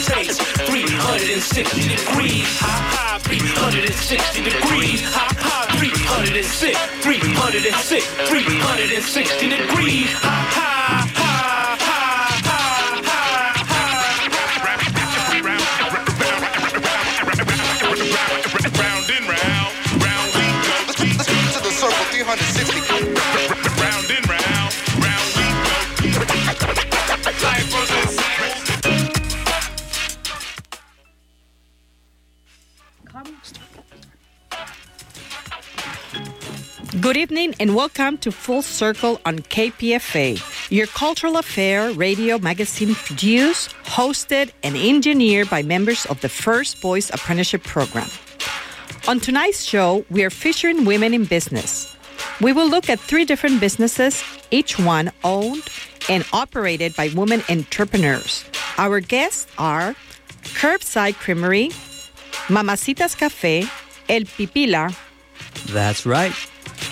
taste. 360 degrees. high, ha. 360 degrees. high, ha. 306. 306. 360 degrees. high, ha. Evening and welcome to Full Circle on KPFA, your cultural affair radio magazine produced, hosted, and engineered by members of the First Voice Apprenticeship Program. On tonight's show, we are featuring women in business. We will look at three different businesses, each one owned and operated by women entrepreneurs. Our guests are Curbside Creamery, Mamacitas Cafe, El Pipila, That's right.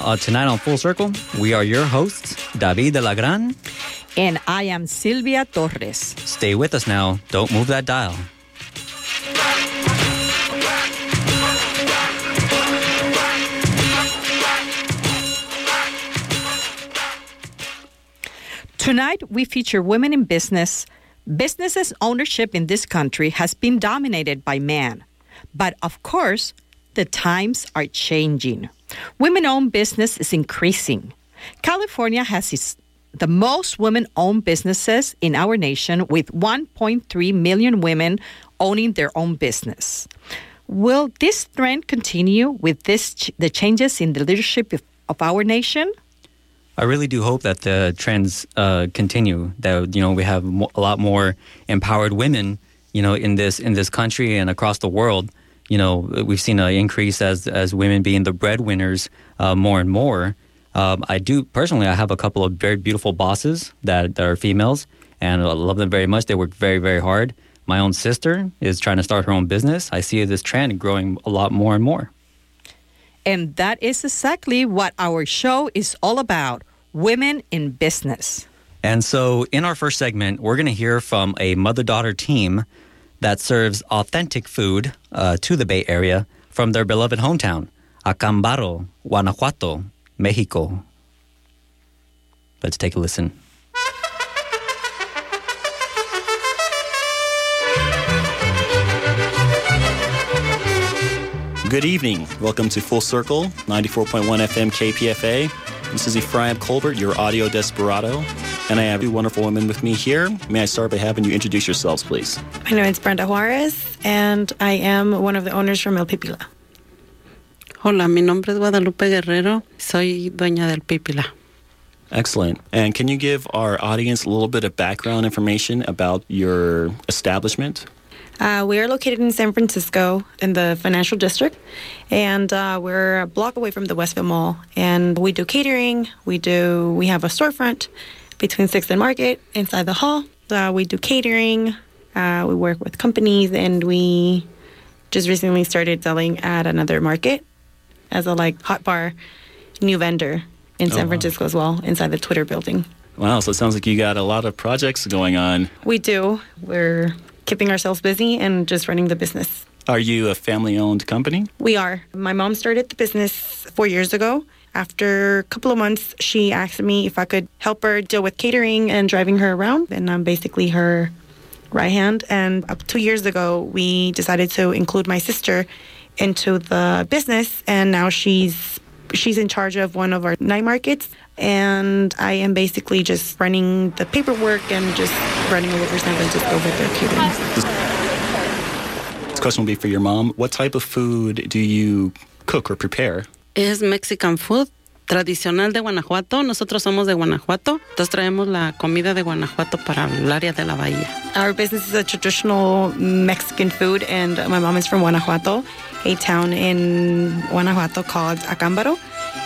Uh, tonight on Full Circle, we are your hosts, David de la Gran. and I am Silvia Torres. Stay with us now. Don't move that dial. Tonight, we feature women in business. Businesses ownership in this country has been dominated by men. But of course, the times are changing. Women owned business is increasing. California has its, the most women owned businesses in our nation, with 1.3 million women owning their own business. Will this trend continue with this, ch- the changes in the leadership of, of our nation? I really do hope that the trends uh, continue. That you know we have mo- a lot more empowered women, you know, in this in this country and across the world. You know, we've seen an increase as as women being the breadwinners uh, more and more. Um, I do personally. I have a couple of very beautiful bosses that, that are females, and I love them very much. They work very very hard. My own sister is trying to start her own business. I see this trend growing a lot more and more. And that is exactly what our show is all about women in business. And so, in our first segment, we're going to hear from a mother daughter team that serves authentic food uh, to the Bay Area from their beloved hometown, Acambaro, Guanajuato, Mexico. Let's take a listen. Good evening. Welcome to Full Circle, 94.1 FM KPFA. This is Ephraim Colbert, your audio desperado, and I have two wonderful women with me here. May I start by having you introduce yourselves, please? My name is Brenda Juarez, and I am one of the owners from El Pipila. Hola, mi nombre es Guadalupe Guerrero. Soy dueña del Pípila. Excellent. And can you give our audience a little bit of background information about your establishment? Uh, we are located in San Francisco in the financial district, and uh, we're a block away from the Westfield Mall. And we do catering. We do. We have a storefront between Sixth and Market inside the hall. Uh, we do catering. Uh, we work with companies, and we just recently started selling at another market as a like hot bar new vendor in San wow. Francisco as well, inside the Twitter building. Wow, so it sounds like you got a lot of projects going on. We do. We're keeping ourselves busy and just running the business. Are you a family owned company? We are. My mom started the business four years ago. After a couple of months, she asked me if I could help her deal with catering and driving her around. And I'm basically her right hand. And two years ago, we decided to include my sister into the business. And now she's she's in charge of one of our night markets. And I am basically just running the paperwork and just running all over San Francisco with their catering. This question will be for your mom. What type of food do you cook or prepare? Es Mexican food tradicional de Guanajuato. Nosotros somos de Guanajuato. Entonces traemos la comida de Guanajuato para el área de la bahía. Our business is a traditional Mexican food, and my mom is from Guanajuato, a town in Guanajuato called Acámbaro.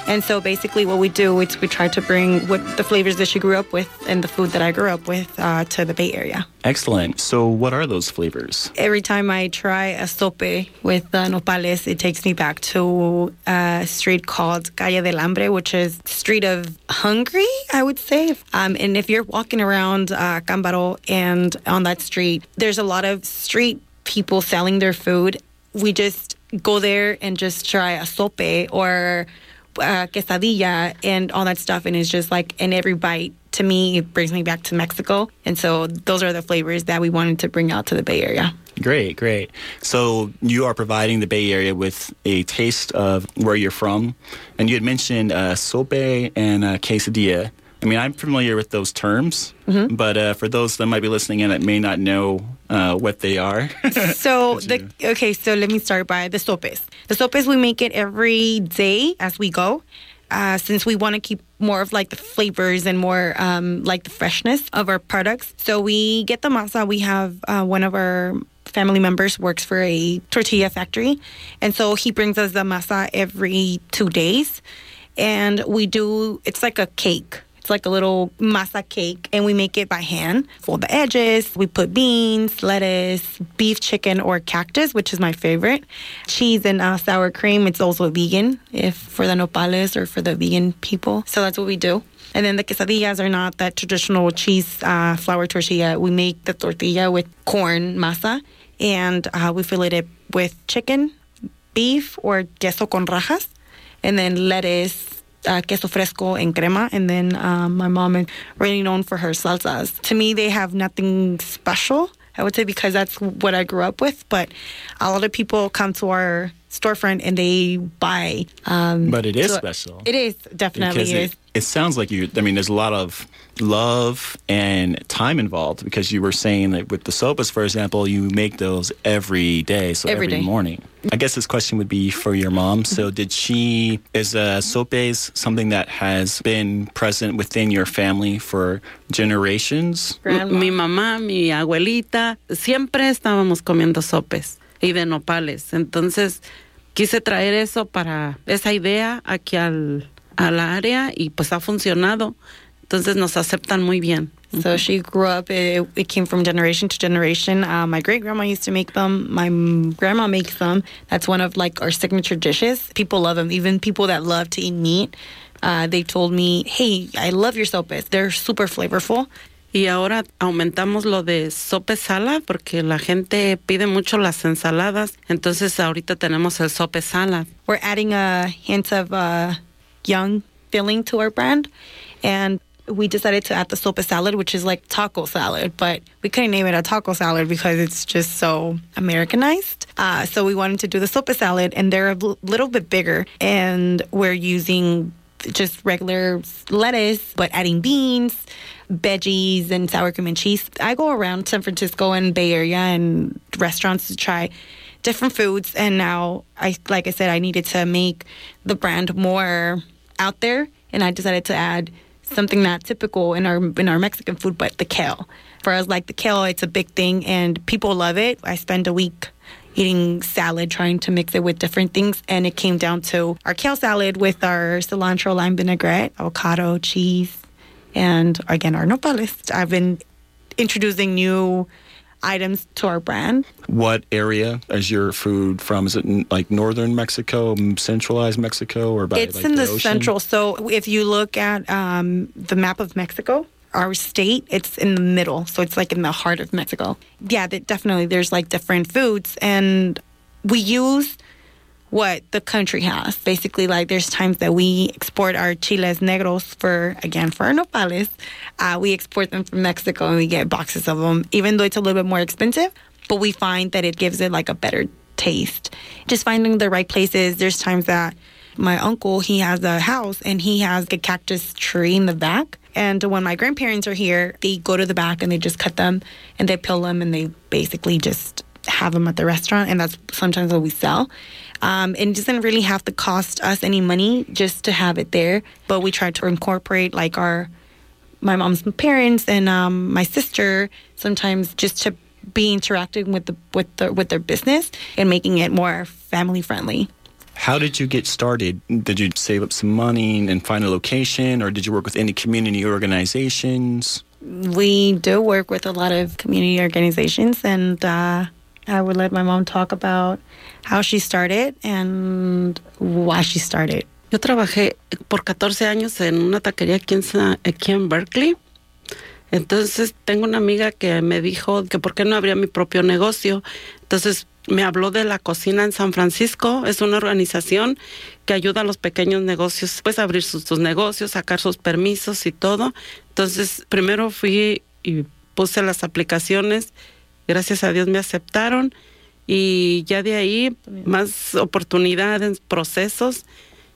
And so basically, what we do is we try to bring what the flavors that she grew up with and the food that I grew up with uh, to the Bay Area. Excellent. So, what are those flavors? Every time I try a sope with uh, nopales, it takes me back to a street called Calle del Hambre, which is street of hungry, I would say. Um, and if you're walking around uh, Cambaro and on that street, there's a lot of street people selling their food. We just go there and just try a sope or uh, quesadilla and all that stuff, and it's just like in every bite. To me, it brings me back to Mexico, and so those are the flavors that we wanted to bring out to the Bay Area. Great, great. So, you are providing the Bay Area with a taste of where you're from. And you had mentioned uh, sope and uh, quesadilla. I mean, I'm familiar with those terms, but uh, for those that might be listening in that may not know uh, what they are, So the okay, so let me start by the sopes. The sopes we make it every day as we go. Uh, since we want to keep more of like the flavors and more um, like the freshness of our products, so we get the masa. We have uh, one of our family members works for a tortilla factory, and so he brings us the masa every two days, and we do. It's like a cake. It's like a little masa cake, and we make it by hand. Fold the edges. We put beans, lettuce, beef, chicken, or cactus, which is my favorite. Cheese and uh, sour cream. It's also vegan, if for the nopales or for the vegan people. So that's what we do. And then the quesadillas are not that traditional cheese uh, flour tortilla. We make the tortilla with corn masa, and uh, we fill it with chicken, beef, or queso con rajas, and then lettuce, uh, queso fresco and crema. And then um, my mom is really known for her salsas. To me, they have nothing special. I would say because that's what I grew up with. But a lot of people come to our storefront and they buy. Um, but it is so special. It is definitely because is. it, it sounds like you. I mean, there's a lot of love and time involved because you were saying that with the sopas, for example, you make those every day, so Every every, day. morning. I guess this question would be for your mom. So, did she is uh, sopes something that has been present within your family for generations? Grandma. Mi mamá, mi abuelita, siempre estábamos comiendo sopes y de nopales. Entonces quise traer eso para esa idea aquí al, al área y pues ha funcionado. Entonces nos aceptan muy bien. So she grew up, it, it came from generation to generation. Uh, my great grandma used to make them. My grandma makes them. That's one of like our signature dishes. People love them. Even people that love to eat meat, uh, they told me, hey, I love your sopes. They're super flavorful. Y ahora aumentamos lo de sope salad porque la gente pide mucho las ensaladas. Entonces ahorita tenemos el sope. We're adding a hint of uh, young filling to our brand. And we decided to add the sopa salad, which is like taco salad, but we couldn't name it a taco salad because it's just so Americanized. Uh, so we wanted to do the sopa salad, and they're a little bit bigger, and we're using just regular lettuce, but adding beans, veggies, and sour cream and cheese. I go around San Francisco and Bay Area and restaurants to try different foods, and now I, like I said, I needed to make the brand more out there, and I decided to add something not typical in our in our Mexican food, but the kale. For us, like the kale, it's a big thing, and people love it. I spend a week eating salad, trying to mix it with different things, and it came down to our kale salad with our cilantro lime vinaigrette, avocado, cheese, and again our nopales. I've been introducing new items to our brand. What area is your food from? Is it in, like northern Mexico, centralized Mexico, or by it's like, in the, ocean? central. So if you look at um, the map of Mexico, our state, it's in the middle. So it's like in the heart of Mexico. Yeah, definitely there's like different foods, and we use what the country has. Basically, like there's times that we export our chiles negros for again for our nopales. Uh, we export them from Mexico and we get boxes of them, even though it's a little bit more expensive. But we find that it gives it like a better taste. Just finding the right places. There's times that my uncle he has a house and he has a cactus tree in the back. And when my grandparents are here, they go to the back and they just cut them and they peel them and they basically just have them at the restaurant, and that's sometimes what we sell. Um, and it doesn't really have to cost us any money just to have it there. But we try to incorporate like our my mom's parents and um, my sister sometimes just to be interacting with the with the with their business and making it more family friendly. How did you get started? Did you save up some money and find a location, or did you work with any community organizations? We do work with a lot of community organizations, and uh, I would let my mom talk about how she started and why she started. Yo trabajé por 14 años en una taquería aquí en, Sa- aquí en Berkeley. Entonces tengo una amiga que me dijo que por qué no abría mi propio negocio. Entonces me habló de la cocina en San Francisco. Es una organización que ayuda a los pequeños negocios, pues a abrir sus, sus negocios, sacar sus permisos y todo. Entonces primero fui y puse las aplicaciones. Gracias a Dios me aceptaron. Y ya de ahí más oportunidades, procesos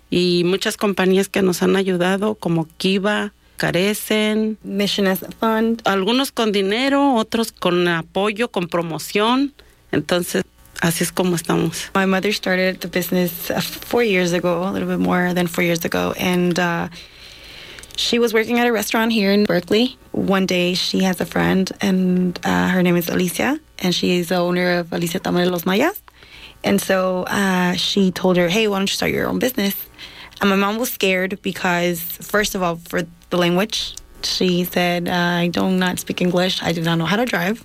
y muchas compañías que nos han ayudado como Kiva, Carecen, Mission Asset Fund. algunos con dinero, otros con apoyo, con promoción. Entonces, así es como estamos. My mother started the business uh, four years ago, a little bit more than four years ago, and uh, she was working at a restaurant here in Berkeley. One day, she has a friend, and uh, her name is Alicia, and she is the owner of Alicia Tamale Los Mayas. And so uh, she told her, "Hey, why don't you start your own business?" And my mom was scared because, first of all, for the language, she said, uh, "I do not speak English. I do not know how to drive."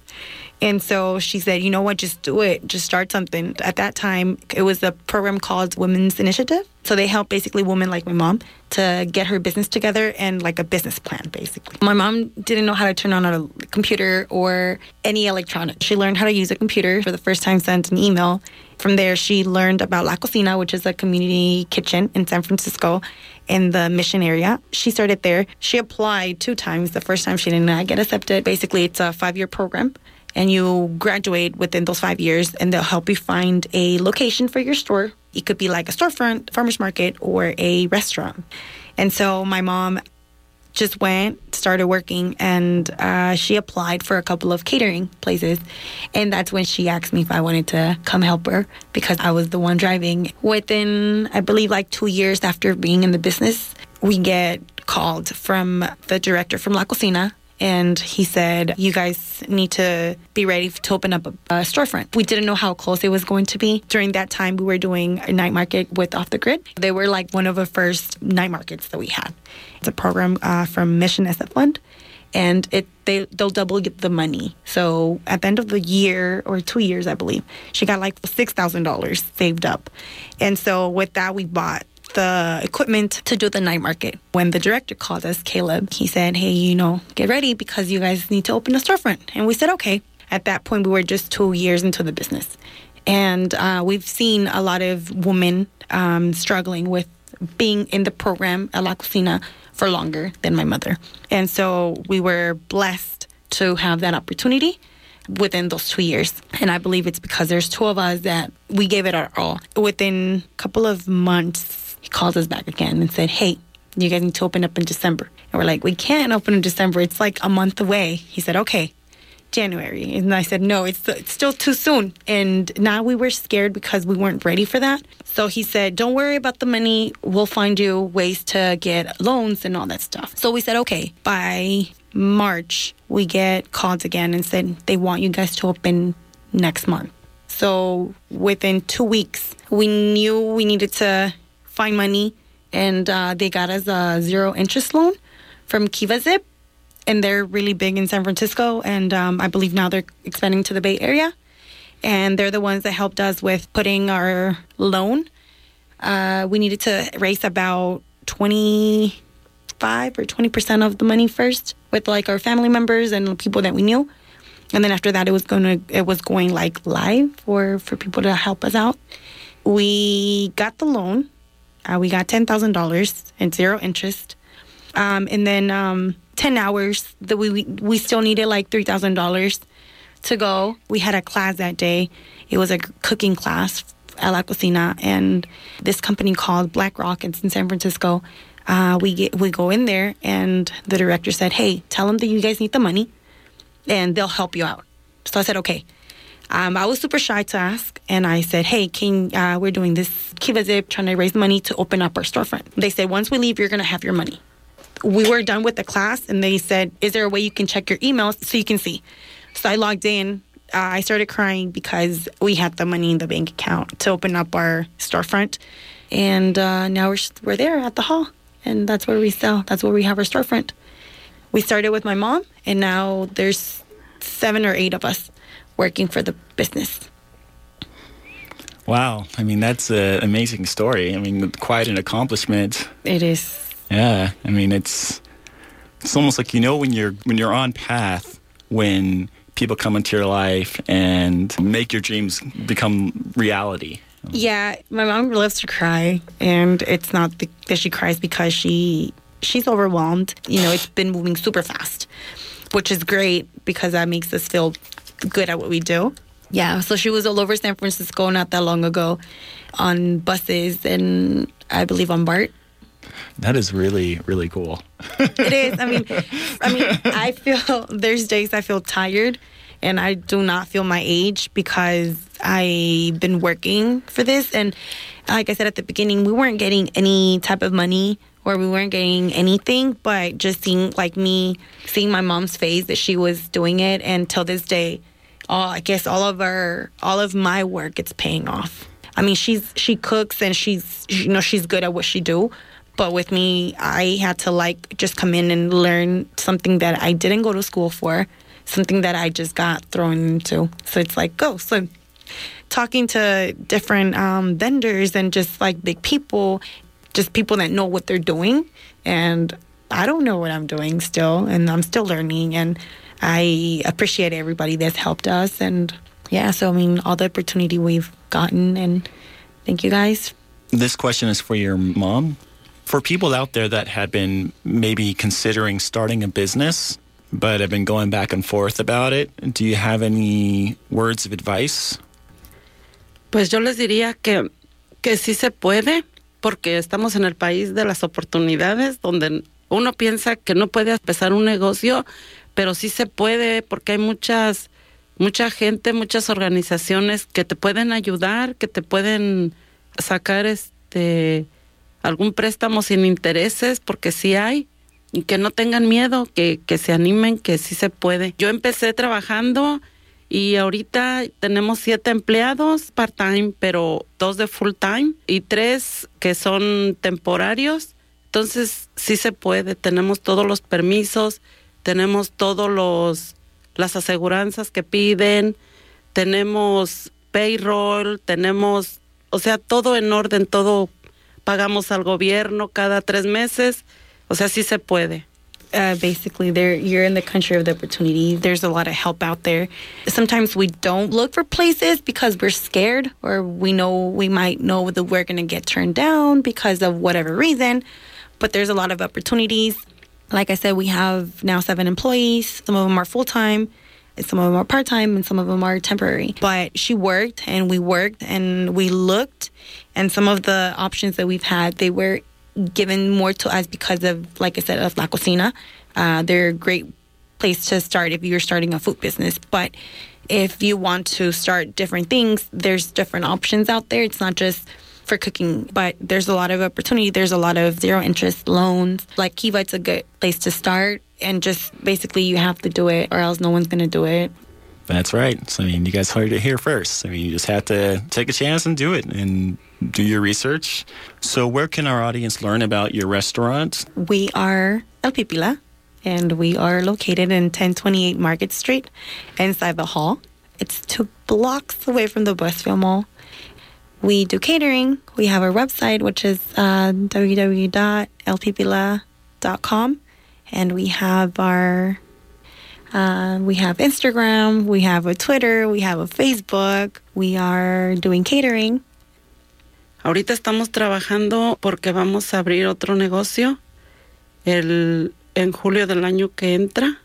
And so she said, you know what, just do it. Just start something. At that time, it was a program called Women's Initiative. So they help basically women like my mom to get her business together and like a business plan, basically. My mom didn't know how to turn on a computer or any electronics. She learned how to use a computer for the first time, sent an email. From there, she learned about La Cocina, which is a community kitchen in San Francisco in the mission area. She started there. She applied two times. The first time she did not get accepted. Basically, it's a five year program and you graduate within those five years and they'll help you find a location for your store. It could be like a storefront, farmer's market, or a restaurant. And so my mom just went, started working, and uh, she applied for a couple of catering places. And that's when she asked me if I wanted to come help her because I was the one driving. Within, I believe, like two years after being in the business, we get called from the director from La Cocina and he said, "You guys need to be ready to open up a, a storefront." We didn't know how close it was going to be. During that time, we were doing a night market with Off the Grid. They were like one of the first night markets that we had. It's a program uh, from Mission Asset Fund, and it they they'll double the money. So at the end of the year or two years, I believe, she got like six thousand dollars saved up, and so with that, we bought the equipment to do the night market. When the director called us, Caleb, he said, Hey, you know, get ready because you guys need to open a storefront. And we said, Okay. At that point, we were just two years into the business. And uh, we've seen a lot of women um, struggling with being in the program at La Cocina for longer than my mother. And so we were blessed to have that opportunity within those two years. And I believe it's because there's two of us that we gave it our all. Within a couple of months, he called us back again and said, Hey, you guys need to open up in December. And we're like, We can't open in December. It's like a month away. He said, Okay, January. And I said, No, it's, it's still too soon. And now we were scared because we weren't ready for that. So he said, Don't worry about the money. We'll find you ways to get loans and all that stuff. So we said, Okay, by March, we get called again and said they want you guys to open next month. So within two weeks, we knew we needed to find money, and uh, they got us a zero interest loan from Kiva Zip, and they're really big in San Francisco, and um, I believe now they're expanding to the Bay Area, and they're the ones that helped us with putting our loan. Uh, we needed to raise about twenty five or twenty percent of the money first with like our family members and people that we knew. And then after that it was gonna it was going like live for for people to help us out. We got the loan uh, we got $10000 and zero interest um, and then um, 10 hours that we we still needed like $3000 to go we had a class that day it was a cooking class at la cocina and this company called BlackRock it's in san francisco uh, we get we go in there and the director said hey tell them that you guys need the money and they'll help you out. So I said, okay. Um, I was super shy to ask, and I said, hey, can uh, we're doing this Kiva Zip, trying to raise money to open up our storefront. They said, once we leave, you're gonna have your money. We were done with the class, and they said, is there a way you can check your emails so you can see? So I logged in uh, I started crying because we had the money in the bank account to open up our storefront, and uh, now we're we're there at the hall, and that's where we sell. That's where we have our storefront. We started with my mom, and now there's seven or eight of us working for the business. Wow. I mean, that's an amazing story. I mean, quite an accomplishment. It is. Yeah. I mean, it's it's almost like you know when you're when you're on path when people come into your life and make your dreams become reality. Yeah, my mom loves to cry, and it's not be- that she cries because she she's overwhelmed. You know, it's been moving super fast, which is great because that makes us feel good at what we do. Yeah, so she was all over San Francisco not that long ago on buses and I believe on BART. That is really really cool. It is. I mean, I mean, I feel there's days I feel tired, and I do not feel my age because I've been working for this. And like I said at the beginning, we weren't getting any type of money or we weren't getting anything, but just seeing like me, seeing my mom's face that she was doing it, and till this day, all I guess all of our, all of my work, it's paying off. I mean, she's she cooks and she's you know she's good at what she do, but with me, I had to like just come in and learn something that I didn't go to school for, something that I just got thrown into. So it's like go. So talking to different um, vendors and just like big people, just people that know what they're doing, and I don't know what I'm doing still, and I'm still learning, and I appreciate everybody that's helped us, and yeah. So I mean, all the opportunity we've gotten, and thank you guys. This question is for your mom. For people out there that had been maybe considering starting a business, but have been going back and forth about it, do you have any words of advice? Pues yo les diría que, que sí se puede, porque estamos en el país de las oportunidades, donde uno piensa que no puede empezar un negocio, pero sí se puede, porque hay muchas, mucha gente, muchas organizaciones que te pueden ayudar, que te pueden sacar este algún préstamo sin intereses, porque sí hay, y que no tengan miedo, que, que se animen, que sí se puede. Yo empecé trabajando y ahorita tenemos siete empleados part-time, pero dos de full-time y tres que son temporarios. Entonces sí se puede, tenemos todos los permisos, tenemos todos los las aseguranzas que piden, tenemos payroll, tenemos, o sea, todo en orden, todo pagamos al gobierno cada tres meses, o sea, sí se puede. Uh, basically there you're in the country of the opportunity. There's a lot of help out there. Sometimes we don't look for places because we're scared or we know we might know that we're going to get turned down because of whatever reason but there's a lot of opportunities. Like i said we have now seven employees. Some of them are full-time some of them are part-time and some of them are temporary. But she worked and we worked and we looked and some of the options that we've had they were given more to us because of, like I said, of La Cocina. Uh, they're a great place to start if you're starting a food business. But if you want to start different things, there's different options out there. It's not just for cooking, but there's a lot of opportunity. There's a lot of zero interest loans. Like Kiva, it's a good place to start. And just basically, you have to do it, or else no one's going to do it. That's right. So, I mean, you guys heard it here first. I mean, you just have to take a chance and do it and do your research. So, where can our audience learn about your restaurant? We are El Pipila, and we are located in 1028 Market Street inside the hall. It's two blocks away from the Westfield Mall. We do catering. We have our website, which is uh, www.elpipila.com, and we have our uh, we have Instagram, we have a Twitter, we have a Facebook. We are doing catering. Ahorita estamos trabajando porque vamos a abrir otro negocio el, en julio del año que entra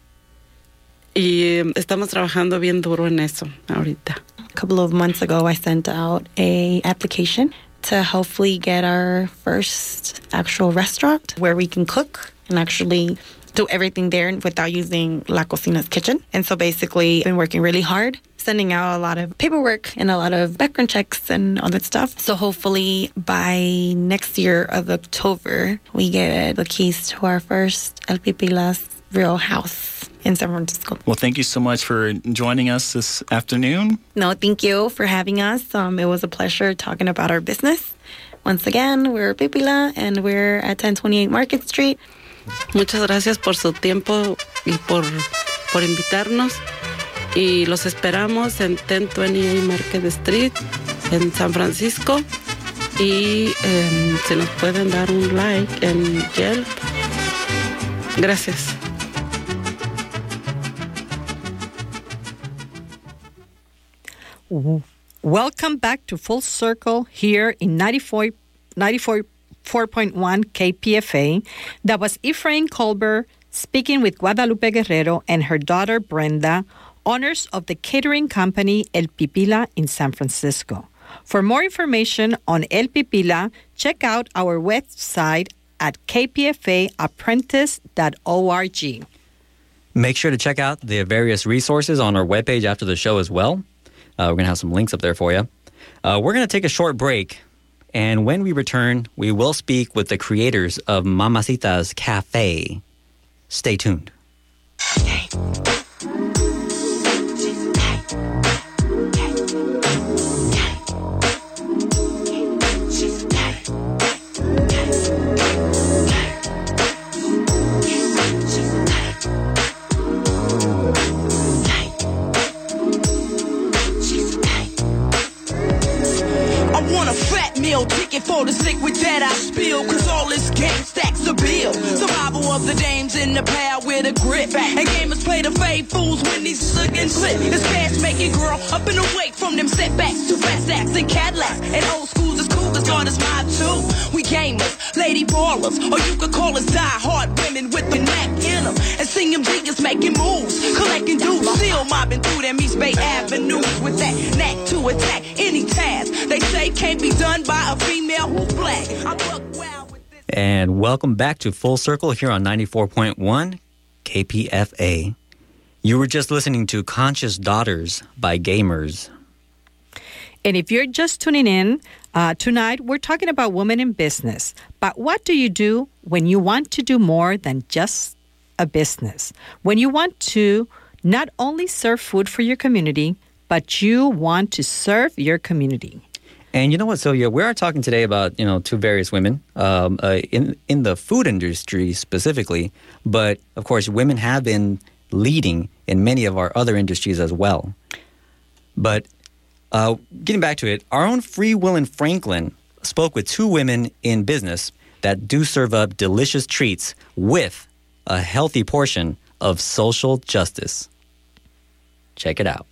y eh, estamos trabajando bien duro en eso ahorita. A couple of months ago, I sent out a application to hopefully get our first actual restaurant where we can cook and actually do everything there without using La Cocina's kitchen. And so basically, I've been working really hard, sending out a lot of paperwork and a lot of background checks and all that stuff. So hopefully by next year of October, we get the keys to our first El Pipilas real house. in San Francisco. Well, thank you so much for joining us this afternoon. No, thank you for having us. Um, it was a pleasure talking about our business. Once again, we're Pipila and we're at 1028 Market Street. Muchas gracias por su tiempo y por, por invitarnos. Y los esperamos en 1028 Market Street en San Francisco. Y eh, si nos pueden dar un like en Yelp. Gracias. Welcome back to Full Circle here in 94, 94.1 KPFA. That was Ephraim Colbert speaking with Guadalupe Guerrero and her daughter Brenda, owners of the catering company El Pipila in San Francisco. For more information on El Pipila, check out our website at kpfaapprentice.org. Make sure to check out the various resources on our webpage after the show as well. Uh, we're going to have some links up there for you. Uh, we're going to take a short break, and when we return, we will speak with the creators of Mamacita's Cafe. Stay tuned. Meal ticket for the sick with that I spill. Cause all this game stacks a bill. Survival of the dames in the pad with a grip. And gamers play the fade fools when these suckin' slip. It's fast making girl up and awake from them setbacks to fast acts and Cadillacs. And old schools is cool, cause God is mine too. We gamers, lady ballers, or you could call us die hard women with the neck in them. And sing them niggas making moves, collecting dudes, still mobbing through them East Bay avenues with that knack to attack any task. They say can't be done by a female who's black. I buck wild with this. And welcome back to Full Circle here on 94.1 KPFA. You were just listening to Conscious Daughters by Gamers. And if you're just tuning in, uh, tonight we're talking about women in business. But what do you do when you want to do more than just a business? When you want to not only serve food for your community, but you want to serve your community. And you know what, Sylvia? We are talking today about you know two various women um, uh, in in the food industry specifically, but of course, women have been leading in many of our other industries as well. But uh, getting back to it, our own Free Will and Franklin spoke with two women in business that do serve up delicious treats with a healthy portion of social justice. Check it out.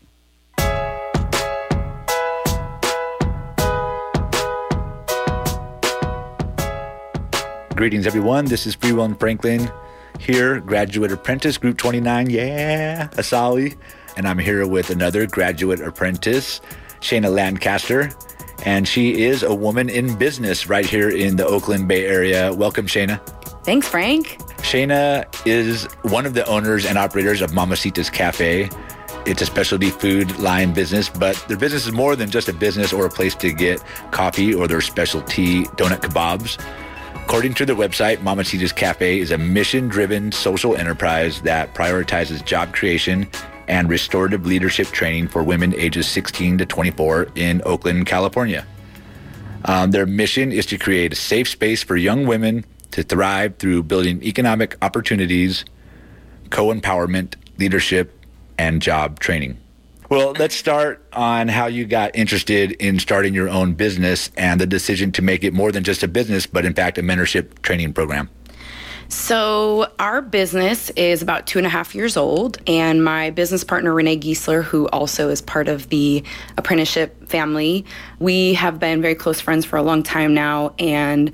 Greetings, everyone. This is Free Will and Franklin here, graduate apprentice, Group 29. Yeah, Asali. And I'm here with another graduate apprentice, Shayna Lancaster. And she is a woman in business right here in the Oakland Bay Area. Welcome, Shayna. Thanks, Frank. Shayna is one of the owners and operators of Mamacita's Cafe. It's a specialty food line business, but their business is more than just a business or a place to get coffee or their specialty donut kebabs. According to their website, Mama Mamacita's Cafe is a mission driven social enterprise that prioritizes job creation and restorative leadership training for women ages 16 to 24 in Oakland, California. Um, their mission is to create a safe space for young women to thrive through building economic opportunities, co empowerment, leadership, and job training. Well, let's start on how you got interested in starting your own business and the decision to make it more than just a business, but in fact, a mentorship training program. So, our business is about two and a half years old, and my business partner, Renee Giesler, who also is part of the apprenticeship family, we have been very close friends for a long time now. And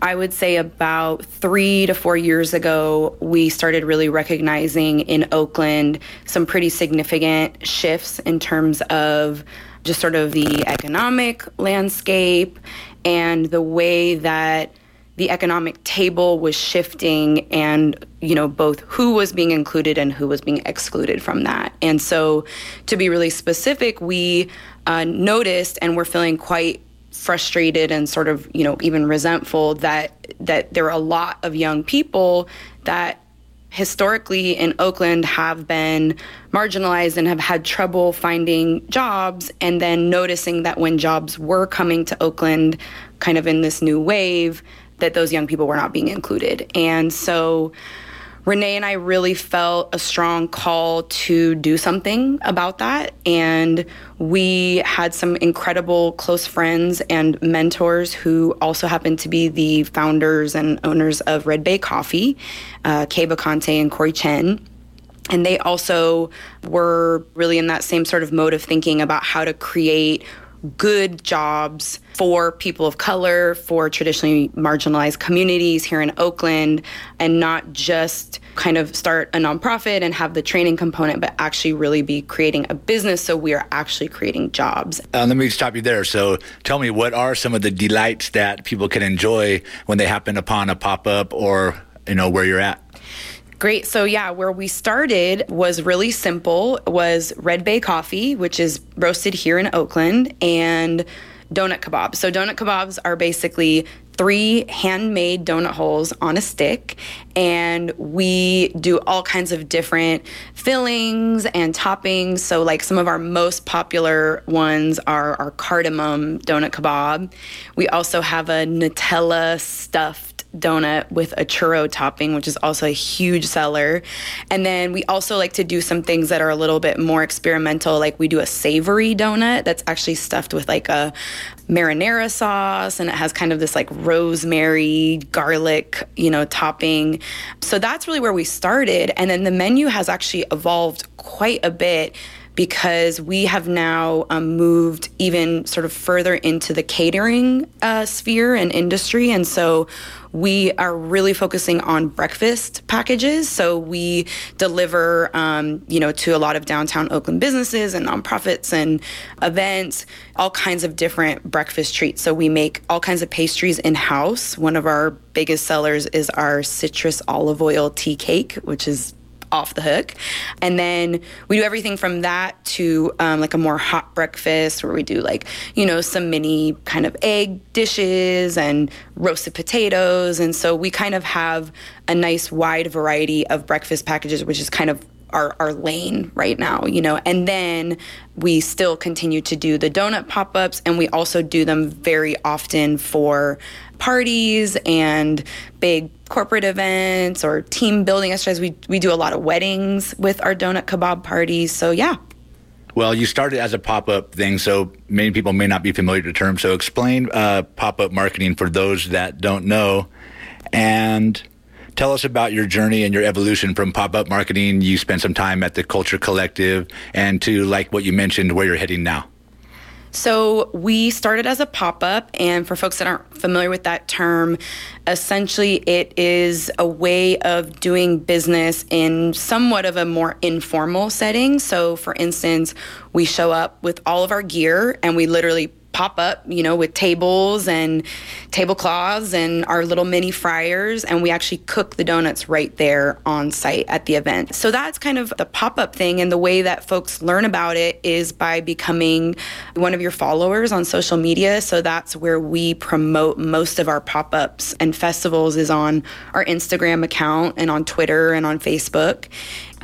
I would say about three to four years ago, we started really recognizing in Oakland some pretty significant shifts in terms of just sort of the economic landscape and the way that the economic table was shifting and you know both who was being included and who was being excluded from that. And so to be really specific we uh, noticed and we're feeling quite frustrated and sort of you know even resentful that that there are a lot of young people that historically in Oakland have been marginalized and have had trouble finding jobs, and then noticing that when jobs were coming to Oakland, kind of in this new wave, that those young people were not being included. And so Renee and I really felt a strong call to do something about that. And we had some incredible close friends and mentors who also happened to be the founders and owners of Red Bay Coffee, uh, Keba Konte and Corey Chen. And they also were really in that same sort of mode of thinking about how to create good jobs for people of color, for traditionally marginalized communities here in Oakland, and not just kind of start a nonprofit and have the training component, but actually really be creating a business so we are actually creating jobs. Uh, let me stop you there. So tell me, what are some of the delights that people can enjoy when they happen upon a pop up or, you know, where you're at? Great. So yeah, where we started was really simple. Was Red Bay Coffee, which is roasted here in Oakland, and donut kebabs. So donut kebabs are basically three handmade donut holes on a stick and we do all kinds of different fillings and toppings so like some of our most popular ones are our cardamom donut kebab we also have a nutella stuffed donut with a churro topping, which is also a huge seller. And then we also like to do some things that are a little bit more experimental. Like we do a savory donut that's actually stuffed with like a marinara sauce and it has kind of this like rosemary garlic you know topping so that's really where we started and then the menu has actually evolved quite a bit because we have now um, moved even sort of further into the catering uh, sphere and industry. And so we are really focusing on breakfast packages. So we deliver, um, you know, to a lot of downtown Oakland businesses and nonprofits and events, all kinds of different breakfast treats. So we make all kinds of pastries in house. One of our biggest sellers is our citrus olive oil tea cake, which is off the hook. And then we do everything from that to um, like a more hot breakfast where we do like, you know, some mini kind of egg dishes and roasted potatoes. And so we kind of have a nice wide variety of breakfast packages, which is kind of our, our lane right now, you know. And then we still continue to do the donut pop ups, and we also do them very often for parties and big corporate events or team building exercises. We, we do a lot of weddings with our donut kebab parties. So, yeah. Well, you started as a pop up thing, so many people may not be familiar with the term. So, explain uh, pop up marketing for those that don't know. And tell us about your journey and your evolution from pop up marketing. You spent some time at the Culture Collective and to, like what you mentioned, where you're heading now. So we started as a pop up, and for folks that aren't familiar with that term, essentially it is a way of doing business in somewhat of a more informal setting. So, for instance, we show up with all of our gear and we literally pop up, you know, with tables and tablecloths and our little mini fryers, and we actually cook the donuts right there on site at the event. So that's kind of the pop up thing, and the way that folks learn about it is by becoming one of your followers on social media. So that's where we promote most of our pop ups and festivals is on our Instagram account and on Twitter and on Facebook.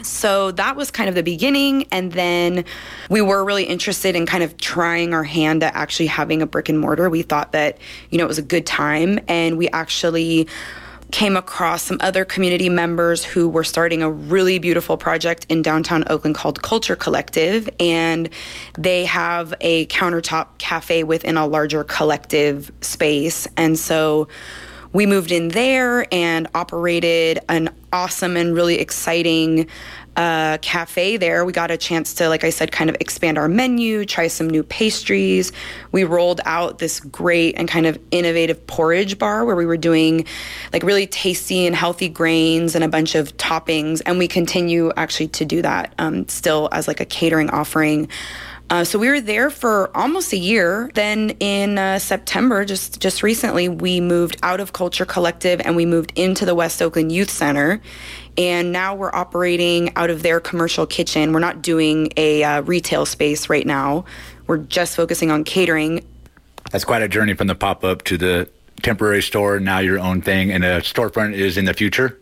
So that was kind of the beginning. And then we were really interested in kind of trying our hand at actually having a brick and mortar. We thought that, you know, it was a good time. And we actually came across some other community members who were starting a really beautiful project in downtown Oakland called Culture Collective. And they have a countertop cafe within a larger collective space. And so we moved in there and operated an awesome and really exciting uh, cafe there. We got a chance to, like I said, kind of expand our menu, try some new pastries. We rolled out this great and kind of innovative porridge bar where we were doing like really tasty and healthy grains and a bunch of toppings. And we continue actually to do that um, still as like a catering offering. Uh, so we were there for almost a year. Then in uh, September, just just recently, we moved out of Culture Collective and we moved into the West Oakland Youth Center. And now we're operating out of their commercial kitchen. We're not doing a uh, retail space right now. We're just focusing on catering. That's quite a journey from the pop up to the temporary store, now your own thing, and a storefront is in the future.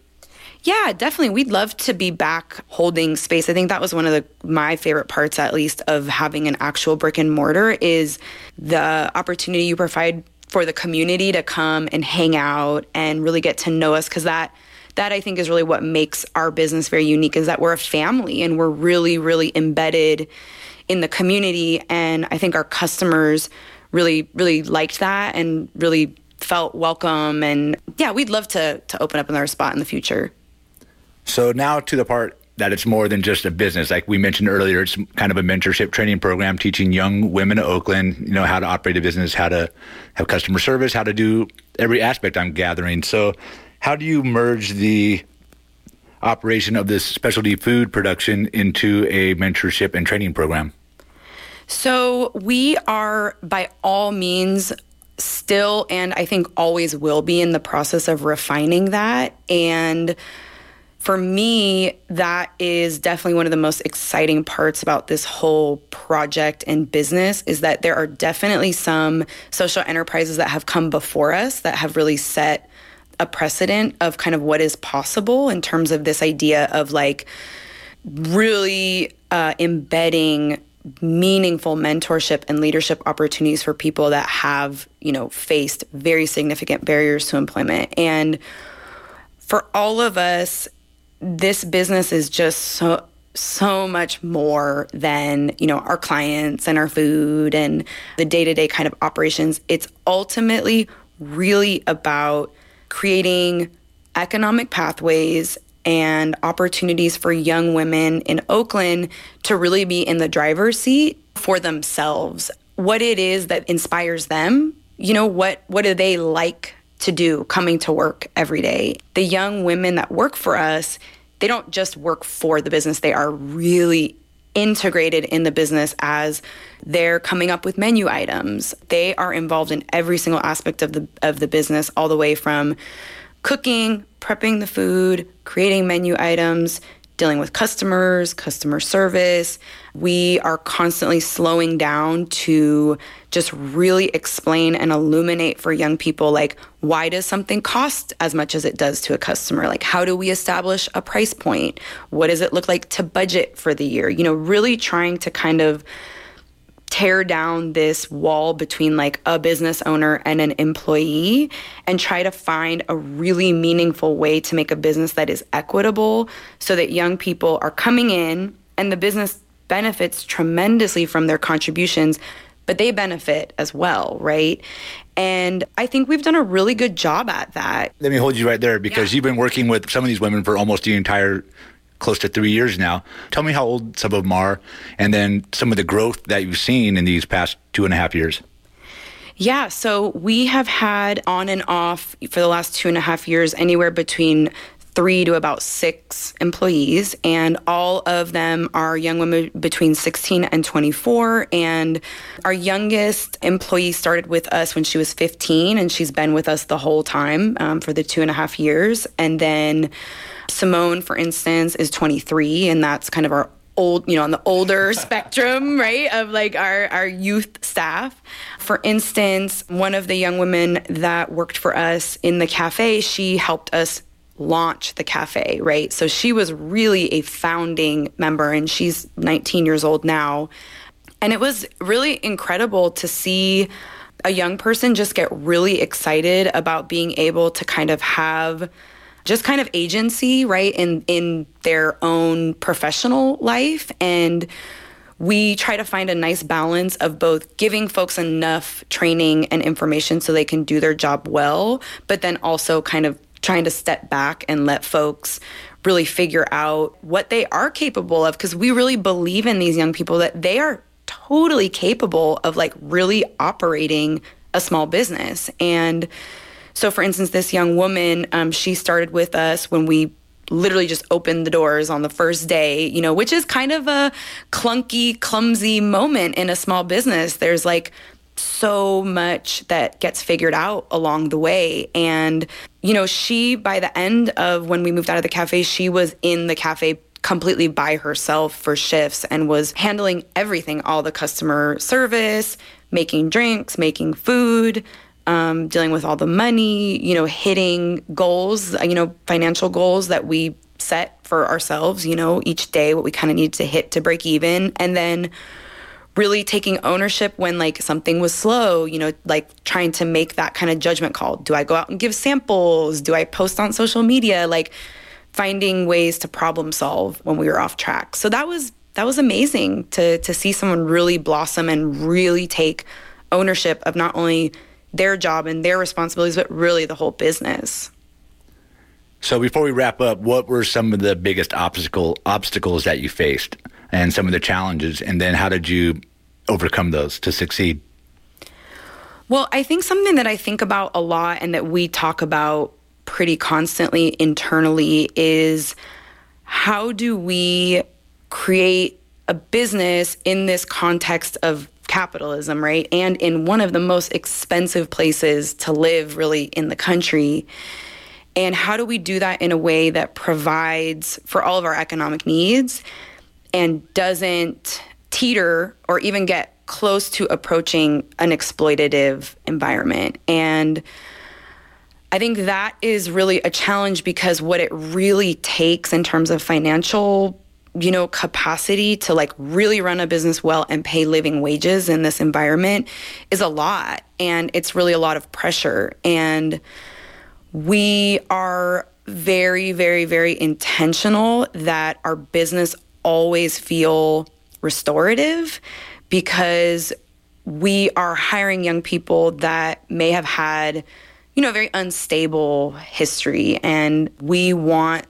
Yeah, definitely. We'd love to be back holding space. I think that was one of the my favorite parts at least of having an actual brick and mortar is the opportunity you provide for the community to come and hang out and really get to know us cuz that that I think is really what makes our business very unique is that we're a family and we're really really embedded in the community and I think our customers really really liked that and really felt welcome and yeah, we'd love to to open up another spot in the future. So now to the part that it's more than just a business. Like we mentioned earlier, it's kind of a mentorship training program teaching young women in Oakland, you know, how to operate a business, how to have customer service, how to do every aspect I'm gathering. So how do you merge the operation of this specialty food production into a mentorship and training program? So we are by all means still and I think always will be in the process of refining that and for me, that is definitely one of the most exciting parts about this whole project and business is that there are definitely some social enterprises that have come before us that have really set a precedent of kind of what is possible in terms of this idea of like really uh, embedding meaningful mentorship and leadership opportunities for people that have you know faced very significant barriers to employment. And for all of us this business is just so so much more than you know our clients and our food and the day-to-day kind of operations. It's ultimately really about creating economic pathways and opportunities for young women in Oakland to really be in the driver's seat for themselves. What it is that inspires them you know what what do they like to do coming to work every day. The young women that work for us, they don't just work for the business, they are really integrated in the business as they're coming up with menu items. They are involved in every single aspect of the of the business all the way from cooking, prepping the food, creating menu items, dealing with customers, customer service. We are constantly slowing down to just really explain and illuminate for young people like why does something cost as much as it does to a customer? Like how do we establish a price point? What does it look like to budget for the year? You know, really trying to kind of tear down this wall between like a business owner and an employee and try to find a really meaningful way to make a business that is equitable so that young people are coming in and the business benefits tremendously from their contributions but they benefit as well right? And i think we've done a really good job at that. Let me hold you right there because you've been working with some of these women for almost the entire close to three years now. Tell me how old some of them are and then some of the growth that you've seen in these past two and a half years. Yeah, so we have had on and off for the last two and a half years anywhere between three to about six employees, and all of them are young women between 16 and 24. And our youngest employee started with us when she was 15, and she's been with us the whole time um, for the two and a half years. And then Simone, for instance, is 23, and that's kind of our old, you know, on the older spectrum, right, of like our, our youth staff. For instance, one of the young women that worked for us in the cafe, she helped us launch the cafe, right? So she was really a founding member, and she's 19 years old now. And it was really incredible to see a young person just get really excited about being able to kind of have just kind of agency, right, in in their own professional life and we try to find a nice balance of both giving folks enough training and information so they can do their job well, but then also kind of trying to step back and let folks really figure out what they are capable of because we really believe in these young people that they are totally capable of like really operating a small business and so, for instance, this young woman, um, she started with us when we literally just opened the doors on the first day, you know, which is kind of a clunky, clumsy moment in a small business. There's like so much that gets figured out along the way. And, you know, she, by the end of when we moved out of the cafe, she was in the cafe completely by herself for shifts and was handling everything all the customer service, making drinks, making food, um, dealing with all the money, you know, hitting goals, uh, you know, financial goals that we set for ourselves, you know, each day what we kind of needed to hit to break even. And then really taking ownership when like something was slow, you know, like trying to make that kind of judgment call. Do I go out and give samples? Do I post on social media? Like finding ways to problem solve when we were off track. So that was that was amazing to to see someone really blossom and really take ownership of not only their job and their responsibilities but really the whole business. So before we wrap up, what were some of the biggest obstacle obstacles that you faced and some of the challenges and then how did you overcome those to succeed? Well, I think something that I think about a lot and that we talk about pretty constantly internally is how do we create a business in this context of capitalism, right? And in one of the most expensive places to live, really, in the country. And how do we do that in a way that provides for all of our economic needs and doesn't teeter or even get close to approaching an exploitative environment? And I think that is really a challenge because what it really takes in terms of financial you know capacity to like really run a business well and pay living wages in this environment is a lot and it's really a lot of pressure and we are very very very intentional that our business always feel restorative because we are hiring young people that may have had you know a very unstable history. And we want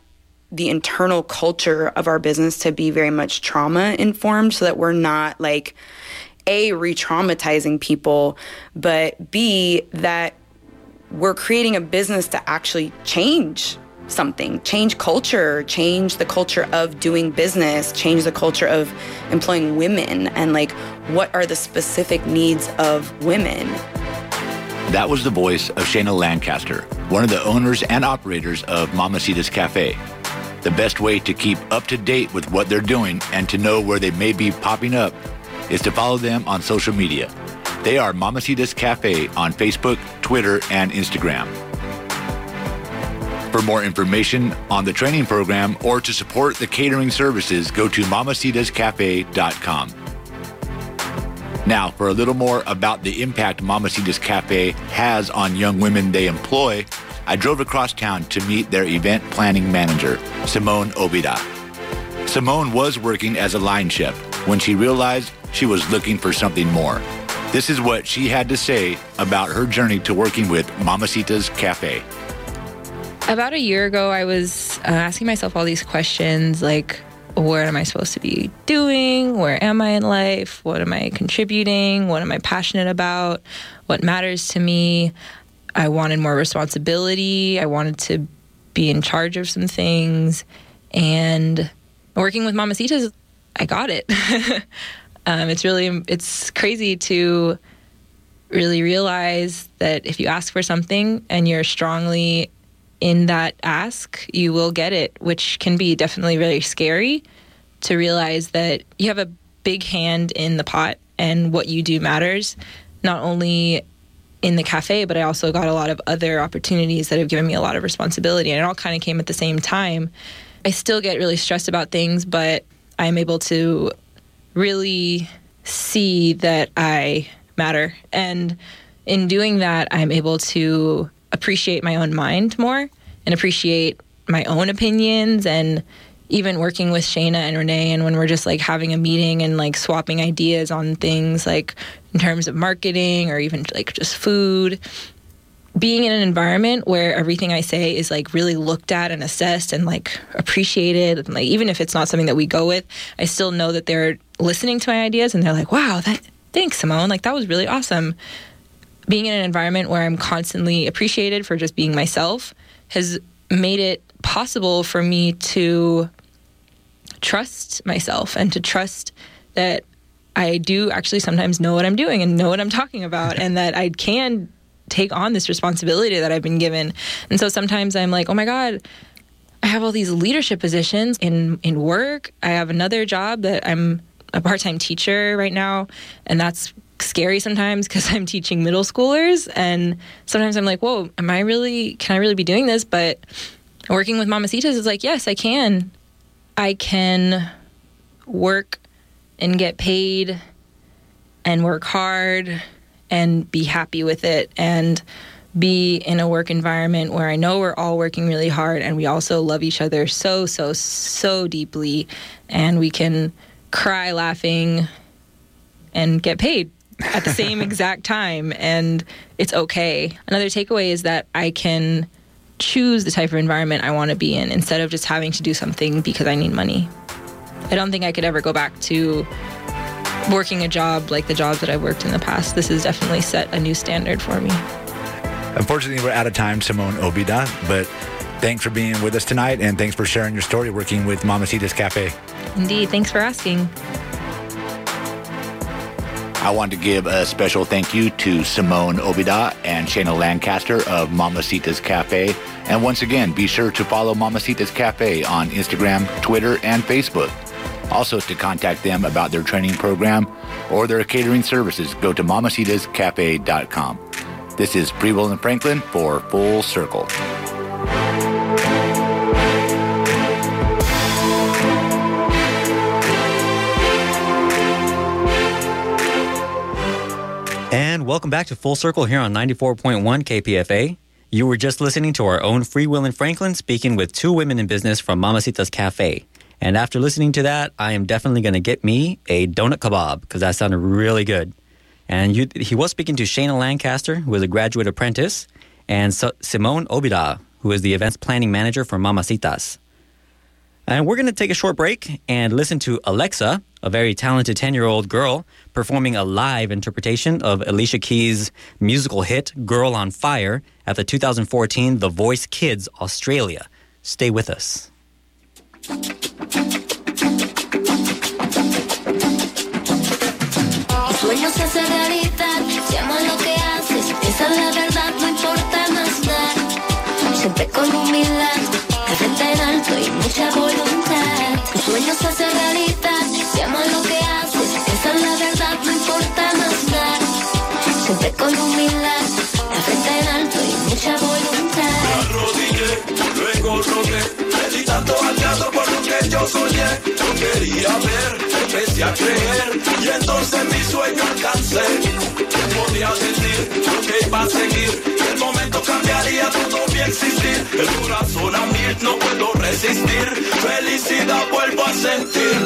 the internal culture of our business to be very much trauma informed so that we're not like a re-traumatizing people but b that we're creating a business to actually change something, change culture, change the culture of doing business, change the culture of employing women, and like what are the specific needs of women. That was the voice of Shayna Lancaster, one of the owners and operators of Mamacita's Cafe. The best way to keep up to date with what they're doing and to know where they may be popping up is to follow them on social media. They are Mamacita's Cafe on Facebook, Twitter, and Instagram. For more information on the training program or to support the catering services, go to mamacitascafe.com. Now, for a little more about the impact Mamacita's Cafe has on young women they employ, I drove across town to meet their event planning manager, Simone Obida. Simone was working as a line chef when she realized she was looking for something more. This is what she had to say about her journey to working with Mamacita's Cafe. About a year ago, I was uh, asking myself all these questions like, what am I supposed to be doing? Where am I in life? What am I contributing? What am I passionate about? What matters to me? I wanted more responsibility. I wanted to be in charge of some things. And working with Mamacitas, I got it. um, it's really it's crazy to really realize that if you ask for something and you're strongly in that ask, you will get it, which can be definitely very scary to realize that you have a big hand in the pot and what you do matters, not only in the cafe, but I also got a lot of other opportunities that have given me a lot of responsibility. And it all kind of came at the same time. I still get really stressed about things, but I'm able to really see that I matter. And in doing that, I'm able to appreciate my own mind more and appreciate my own opinions and even working with Shayna and Renee and when we're just like having a meeting and like swapping ideas on things like in terms of marketing or even like just food. Being in an environment where everything I say is like really looked at and assessed and like appreciated and like even if it's not something that we go with I still know that they're listening to my ideas and they're like wow that thanks Simone. Like that was really awesome being in an environment where I'm constantly appreciated for just being myself has made it possible for me to trust myself and to trust that I do actually sometimes know what I'm doing and know what I'm talking about and that I can take on this responsibility that I've been given. And so sometimes I'm like, "Oh my god, I have all these leadership positions in in work. I have another job that I'm a part-time teacher right now, and that's scary sometimes because I'm teaching middle schoolers and sometimes I'm like, "Whoa, am I really can I really be doing this?" But working with Mamacitas is like, yes, I can. I can work and get paid and work hard and be happy with it and be in a work environment where I know we're all working really hard and we also love each other so, so, so deeply. And we can cry laughing and get paid at the same exact time. And it's okay. Another takeaway is that I can choose the type of environment I want to be in instead of just having to do something because I need money. I don't think I could ever go back to working a job like the jobs that I've worked in the past. This has definitely set a new standard for me. Unfortunately, we're out of time, Simone Obida, but thanks for being with us tonight and thanks for sharing your story working with Mamacitas Cafe. Indeed. Thanks for asking. I want to give a special thank you to Simone Obida and Shayna Lancaster of Mamacitas Cafe. And once again, be sure to follow Mamacitas Cafe on Instagram, Twitter, and Facebook. Also, to contact them about their training program or their catering services, go to mamacitascafe.com. This is Freewheelin' Franklin for Full Circle. And welcome back to Full Circle here on 94.1 KPFA. You were just listening to our own Freewheelin' Franklin speaking with two women in business from Mamacitas Cafe. And after listening to that, I am definitely going to get me a donut kebab because that sounded really good. And you, he was speaking to Shayna Lancaster, who is a graduate apprentice, and so, Simone Obida, who is the events planning manager for Mamacitas. And we're going to take a short break and listen to Alexa, a very talented 10 year old girl, performing a live interpretation of Alicia Keys' musical hit Girl on Fire at the 2014 The Voice Kids Australia. Stay with us. Se hace realidad si amas lo que haces. Esa es la verdad, no importa más nada. Siempre con humildad, de frente en alto y mucha voluntad. Tu sueño se hace realidad si amas lo que haces. Esa es la verdad, no importa más nada. Siempre con humildad, de frente en alto y mucha voluntad. arrodillé, luego rogué, le di tanto al teatro por lo que yo soñé. Yo quería ver, empecé a creer, y entonces mi sueño alcancé. Podía sentir lo que iba a seguir, cambiaría todo mi existir. El corazón a mil no puedo resistir, felicidad vuelvo a sentir.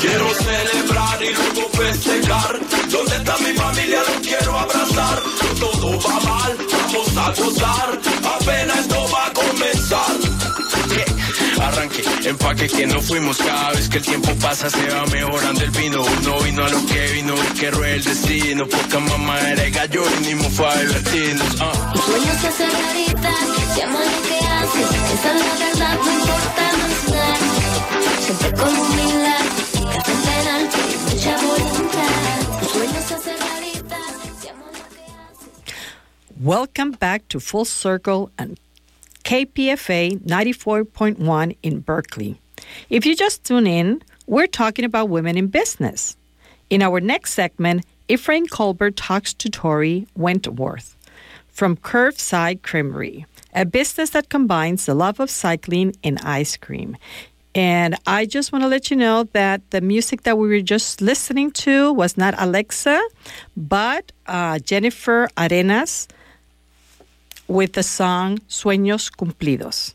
Quiero celebrar y luego festejar. ¿Dónde está mi familia? Lo quiero abrazar. Todo va mal, vamos a gozar. Apenas esto va a. Arranque, empaque que no fuimos cada vez que el tiempo pasa se va mejorando el vino uno vino a lo que vino y que ruede el destino poca gallo divertirnos se lo que haces. Esa es la verdad, no importa más nada. Siempre con humildad, mucha voluntad. Se. Welcome back to Full Circle and KPFA 94.1 in Berkeley. If you just tune in, we're talking about women in business. In our next segment, Ephraim Colbert talks to Tori Wentworth from Curbside Creamery, a business that combines the love of cycling and ice cream. And I just want to let you know that the music that we were just listening to was not Alexa, but uh, Jennifer Arenas with the song Sueños Cumplidos.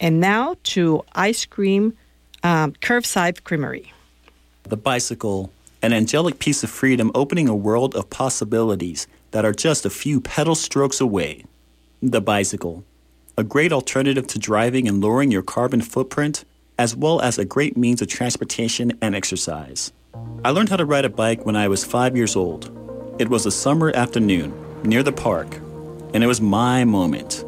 And now to Ice Cream um, Creamery. The bicycle, an angelic piece of freedom opening a world of possibilities that are just a few pedal strokes away. The bicycle, a great alternative to driving and lowering your carbon footprint, as well as a great means of transportation and exercise. I learned how to ride a bike when I was five years old. It was a summer afternoon near the park, and it was my moment.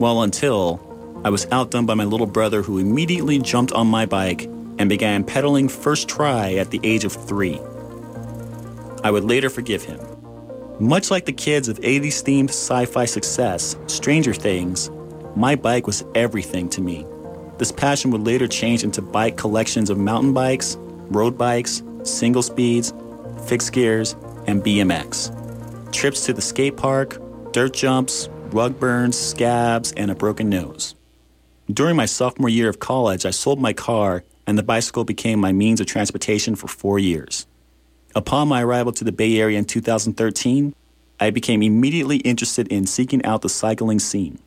Well, until I was outdone by my little brother who immediately jumped on my bike and began pedaling first try at the age of three. I would later forgive him. Much like the kids of 80s themed sci fi success, Stranger Things, my bike was everything to me. This passion would later change into bike collections of mountain bikes, road bikes, single speeds, fixed gears, and BMX. Trips to the skate park, dirt jumps, rug burns, scabs, and a broken nose. During my sophomore year of college, I sold my car, and the bicycle became my means of transportation for four years. Upon my arrival to the Bay Area in 2013, I became immediately interested in seeking out the cycling scene.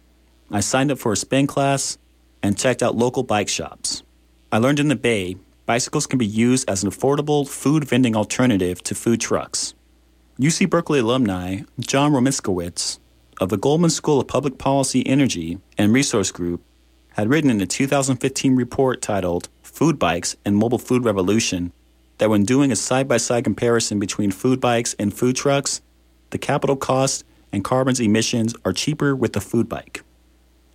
I signed up for a spin class and checked out local bike shops. I learned in the Bay, bicycles can be used as an affordable food vending alternative to food trucks. UC Berkeley alumni John Romiskowitz of the Goldman School of Public Policy, Energy, and Resource Group had written in a 2015 report titled Food Bikes and Mobile Food Revolution that when doing a side by side comparison between food bikes and food trucks, the capital cost and carbon's emissions are cheaper with the food bike.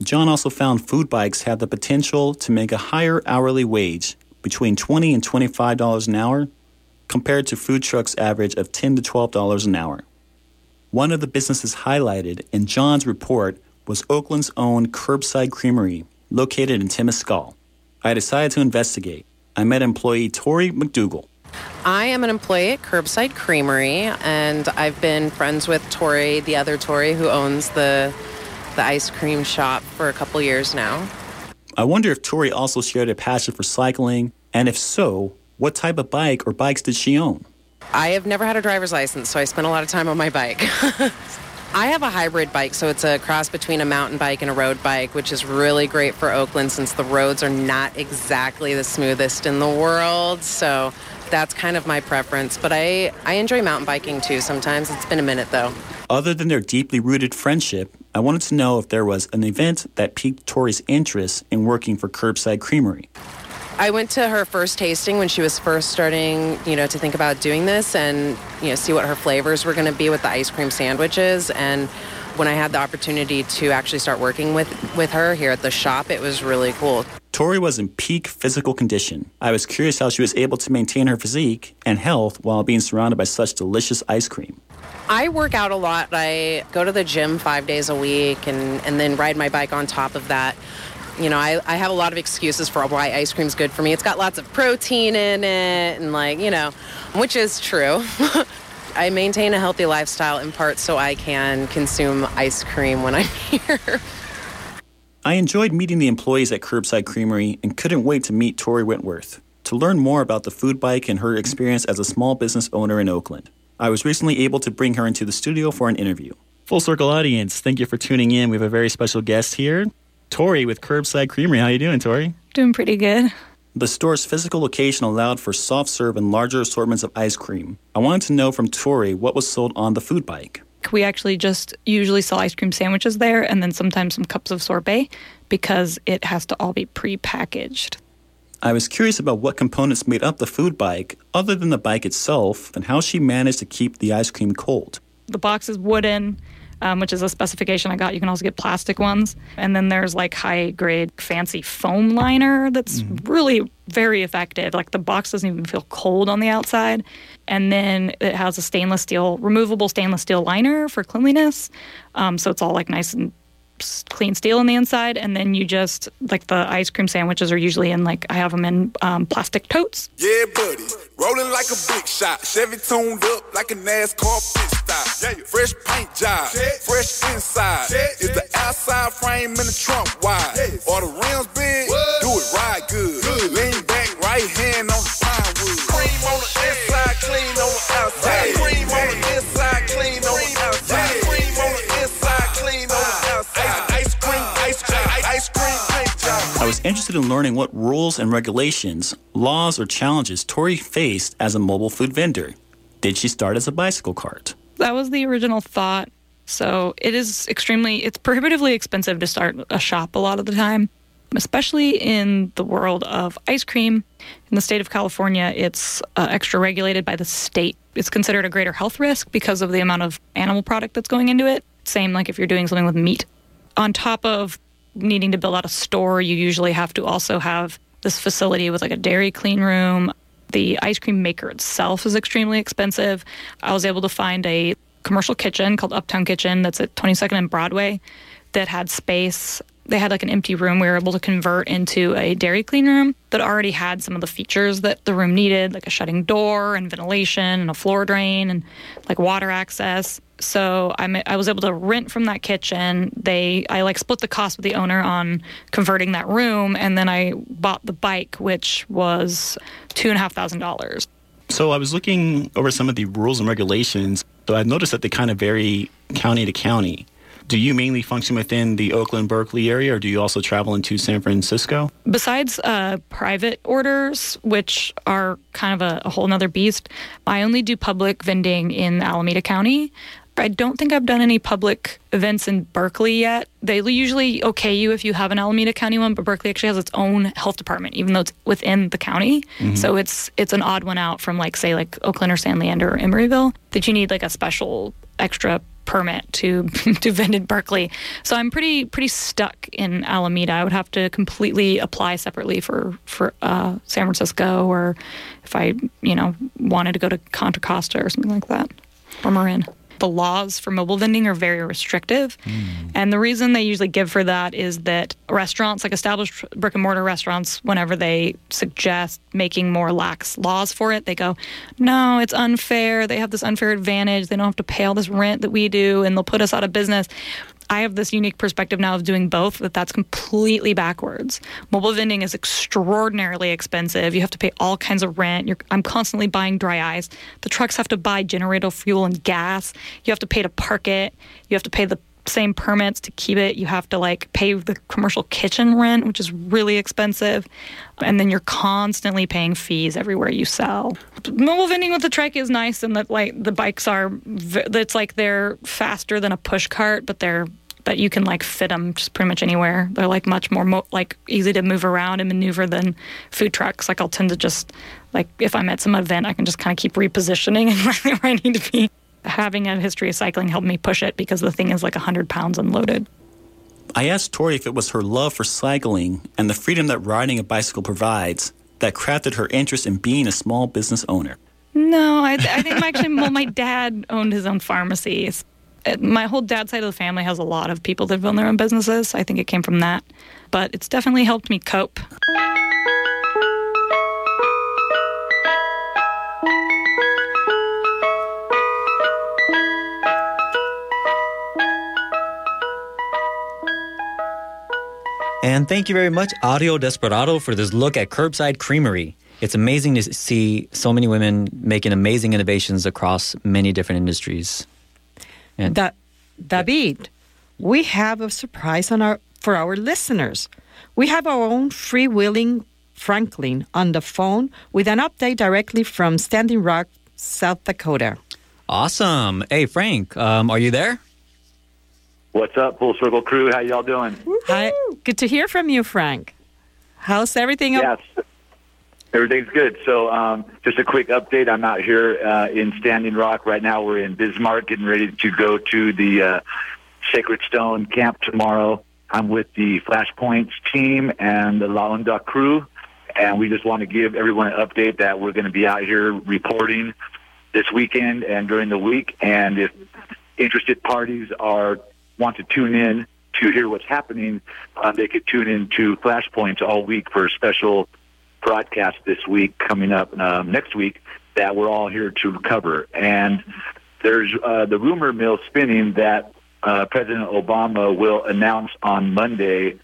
John also found food bikes have the potential to make a higher hourly wage between 20 and $25 an hour compared to food trucks' average of 10 to $12 an hour. One of the businesses highlighted in John's report was Oakland's own Curbside Creamery, located in Temescal. I decided to investigate. I met employee Tori McDougal. I am an employee at Curbside Creamery, and I've been friends with Tori, the other Tori, who owns the the ice cream shop for a couple years now. I wonder if Tori also shared a passion for cycling, and if so, what type of bike or bikes did she own? I have never had a driver's license, so I spent a lot of time on my bike. I have a hybrid bike, so it's a cross between a mountain bike and a road bike, which is really great for Oakland since the roads are not exactly the smoothest in the world. So that's kind of my preference. But I, I enjoy mountain biking too sometimes. It's been a minute though. Other than their deeply rooted friendship, I wanted to know if there was an event that piqued Tori's interest in working for Curbside Creamery. I went to her first tasting when she was first starting, you know, to think about doing this and, you know, see what her flavors were going to be with the ice cream sandwiches. And when I had the opportunity to actually start working with, with her here at the shop, it was really cool. Tori was in peak physical condition. I was curious how she was able to maintain her physique and health while being surrounded by such delicious ice cream. I work out a lot. I go to the gym five days a week and, and then ride my bike on top of that. You know, I, I have a lot of excuses for why ice cream's good for me. It's got lots of protein in it and, like, you know, which is true. I maintain a healthy lifestyle in part so I can consume ice cream when I'm here. I enjoyed meeting the employees at Curbside Creamery and couldn't wait to meet Tori Wentworth to learn more about the food bike and her experience as a small business owner in Oakland. I was recently able to bring her into the studio for an interview. Full Circle audience, thank you for tuning in. We have a very special guest here, Tori with Curbside Creamery. How you doing, Tori? Doing pretty good. The store's physical location allowed for soft serve and larger assortments of ice cream. I wanted to know from Tori what was sold on the food bike. We actually just usually sell ice cream sandwiches there and then sometimes some cups of sorbet because it has to all be pre-packaged. I was curious about what components made up the food bike other than the bike itself and how she managed to keep the ice cream cold. The box is wooden, um, which is a specification I got. You can also get plastic ones. And then there's like high grade fancy foam liner that's really very effective. Like the box doesn't even feel cold on the outside. And then it has a stainless steel, removable stainless steel liner for cleanliness. Um, so it's all like nice and clean steel on the inside. And then you just, like the ice cream sandwiches are usually in like, I have them in um, plastic totes. Yeah, buddy. Rolling like a big shot. Chevy tuned up like a NASCAR pit stop. Fresh paint job. Fresh inside. Is the outside frame in the trunk wide? Or the rims big? Do it right good. Lean back, right hand on the pine wood. Cream on the inside, clean on the outside. Cream on the in learning what rules and regulations, laws, or challenges Tori faced as a mobile food vendor. Did she start as a bicycle cart? That was the original thought. So it is extremely, it's prohibitively expensive to start a shop a lot of the time, especially in the world of ice cream. In the state of California, it's uh, extra regulated by the state. It's considered a greater health risk because of the amount of animal product that's going into it. Same like if you're doing something with meat. On top of needing to build out a store, you usually have to also have this facility with like a dairy clean room. The ice cream maker itself is extremely expensive. I was able to find a commercial kitchen called Uptown Kitchen that's at 22nd and Broadway that had space. They had like an empty room we were able to convert into a dairy clean room that already had some of the features that the room needed, like a shutting door and ventilation and a floor drain and like water access. So I'm, I was able to rent from that kitchen. They I like split the cost with the owner on converting that room, and then I bought the bike, which was two and a half thousand dollars. So I was looking over some of the rules and regulations. So I've noticed that they kind of vary county to county. Do you mainly function within the Oakland Berkeley area, or do you also travel into San Francisco? Besides uh, private orders, which are kind of a, a whole nother beast, I only do public vending in Alameda County. I don't think I've done any public events in Berkeley yet. They usually okay you if you have an Alameda County one, but Berkeley actually has its own health department, even though it's within the county. Mhm. So it's it's an odd one out from like say like Oakland or San Leandro or Emeryville that you need like a special extra permit to to vend in Berkeley. So I'm pretty pretty stuck in Alameda. I would have to completely apply separately for for uh, San Francisco, or if I you know wanted to go to Contra Costa or something like that, or Marin. The laws for mobile vending are very restrictive. Hmm. And the reason they usually give for that is that restaurants, like established brick and mortar restaurants, whenever they suggest making more lax laws for it, they go, no, it's unfair. They have this unfair advantage. They don't have to pay all this rent that we do, and they'll put us out of business. I have this unique perspective now of doing both, that that's completely backwards. Mobile vending is extraordinarily expensive. You have to pay all kinds of rent. You're, I'm constantly buying dry ice. The trucks have to buy generator fuel and gas. You have to pay to park it. You have to pay the same permits to keep it. You have to like pay the commercial kitchen rent, which is really expensive. And then you're constantly paying fees everywhere you sell. Mobile vending with the trike is nice in that like the bikes are, it's like they're faster than a push cart, but they're but you can like fit them just pretty much anywhere. They're like much more mo- like easy to move around and maneuver than food trucks. Like I'll tend to just like if I'm at some event, I can just kind of keep repositioning and where I need to be. Having a history of cycling helped me push it because the thing is like 100 pounds unloaded. I asked Tori if it was her love for cycling and the freedom that riding a bicycle provides that crafted her interest in being a small business owner. No, I, I think actually, well, my dad owned his own pharmacies. Uh, My whole dad's side of the family has a lot of people that own their own businesses. I think it came from that. But it's definitely helped me cope. And thank you very much, Audio Desperado, for this look at Curbside Creamery. It's amazing to see so many women making amazing innovations across many different industries. And Da- David, we have a surprise on our for our listeners. We have our own freewheeling Franklin on the phone with an update directly from Standing Rock, South Dakota. awesome. Hey, Frank, um, are you there? What's up, Full Circle crew? How y'all doing? Hi, good to hear from you, Frank. How's everything? Yes. Everything's good. So, um, just a quick update. I'm out here uh, in Standing Rock right now. We're in Bismarck, getting ready to go to the uh, Sacred Stone camp tomorrow. I'm with the Flashpoints team and the La Onda crew, and we just want to give everyone an update that we're going to be out here reporting this weekend and during the week. And if interested parties are want to tune in to hear what's happening, uh, they could tune in to Flashpoints all week for a special broadcast this week coming up um, next week that we're all here to cover. And there's uh, the rumor mill spinning that uh, President Obama will announce on Monday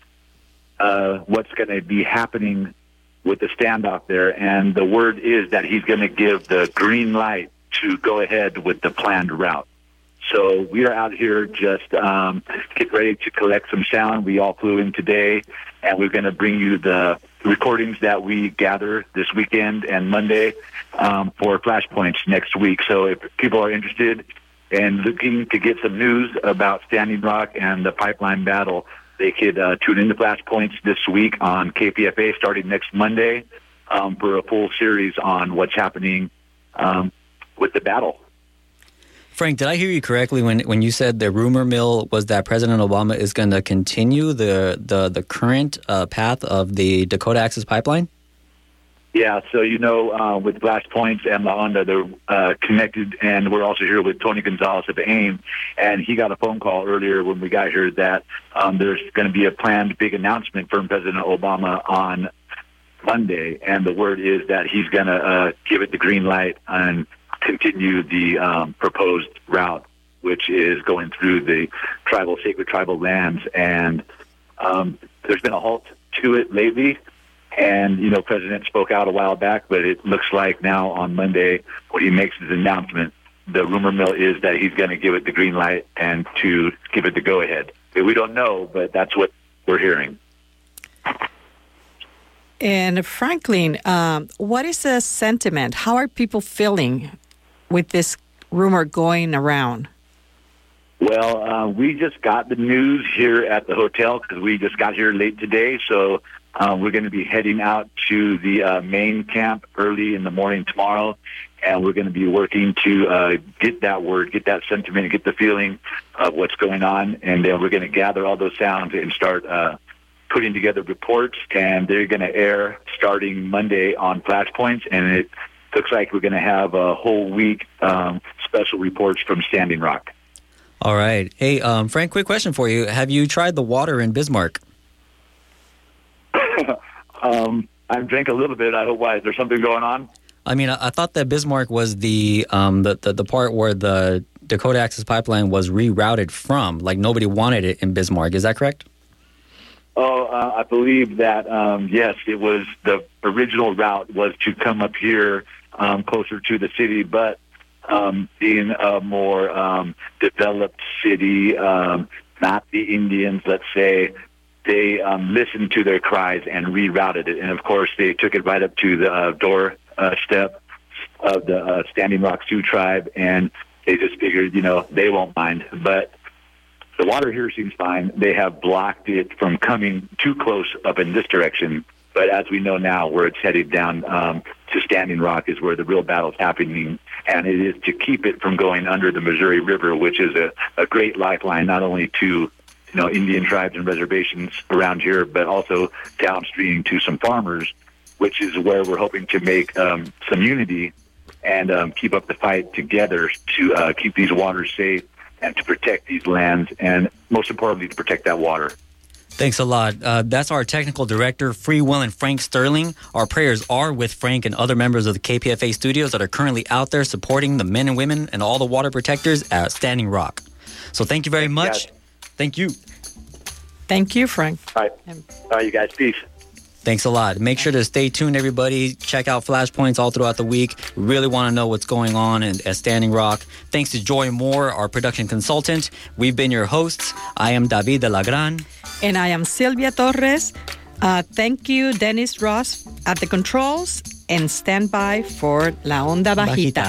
uh, what's going to be happening with the standoff there. And the word is that he's going to give the green light to go ahead with the planned route. So we are out here just um, get ready to collect some sound. We all flew in today, and we're going to bring you the recordings that we gather this weekend and Monday um, for Flashpoints next week. So if people are interested and looking to get some news about Standing Rock and the pipeline battle, they could uh, tune into Flashpoints this week on KPFA starting next Monday um, for a full series on what's happening um, with the battle. Frank, did I hear you correctly when, when you said the rumor mill was that President Obama is going to continue the the, the current uh, path of the Dakota Access Pipeline? Yeah, so you know, uh, with Flashpoints and La Onda, they're uh, connected, and we're also here with Tony Gonzalez of AIM, and he got a phone call earlier when we got here that um, there's going to be a planned big announcement from President Obama on Monday, and the word is that he's going to uh, give it the green light and continue the um, proposed route which is going through the tribal, sacred tribal lands. And um, there's been a halt to it lately. And, you know, President spoke out a while back, but it looks like now on Monday, when he makes his announcement, the rumor mill is that he's going to give it the green light and to give it the go ahead. We don't know, but that's what we're hearing. And Franklin, um, what is the sentiment? How are people feeling with this rumor going around? Well, uh, we just got the news here at the hotel because we just got here late today. So uh, we're going to be heading out to the uh, main camp early in the morning tomorrow, and we're going to be working to uh, get that word, get that sentiment, get the feeling of what's going on, and then we're going to gather all those sounds and start uh, putting together reports. And they're going to air starting Monday on Flashpoints, and it looks like we're going to have a whole week um, special reports from Standing Rock. All right. Hey, um, Frank, quick question for you. Have you tried the water in Bismarck? um, I've drank a little bit. I hope why. Is there something going on? I mean, I, I thought that Bismarck was the, um, the, the the part where the Dakota Access Pipeline was rerouted from. Like nobody wanted it in Bismarck. Is that correct? Oh, uh, I believe that um, yes, it was the original route was to come up here um, closer to the city, but um, being a more um, developed city, um, not the Indians, let's say, they um, listened to their cries and rerouted it, and of course they took it right up to the uh, door uh, of the uh, Standing Rock Sioux tribe, and they just figured, you know, they won't mind, but. The water here seems fine. They have blocked it from coming too close up in this direction. But as we know now, where it's headed down um, to Standing Rock is where the real battle's happening. And it is to keep it from going under the Missouri River, which is a, a great lifeline not only to you know Indian tribes and reservations around here, but also downstream to some farmers, which is where we're hoping to make um, some unity and um, keep up the fight together to uh, keep these waters safe and to protect these lands, and most importantly, to protect that water. Thanks a lot. Uh, that's our technical director, Free Will and Frank Sterling. Our prayers are with Frank and other members of the KPFA studios that are currently out there supporting the men and women and all the water protectors at Standing Rock. So thank you very much. Thank you. Thank you, Frank. All right. All right, you guys. Peace. Thanks a lot. Make sure to stay tuned, everybody. Check out Flashpoints all throughout the week. Really want to know what's going on at Standing Rock. Thanks to Joy Moore, our production consultant. We've been your hosts. I am David de la Gran. And I am Silvia Torres. Uh, thank you, Dennis Ross at the controls, and stand by for La Onda Bajita. Bajita.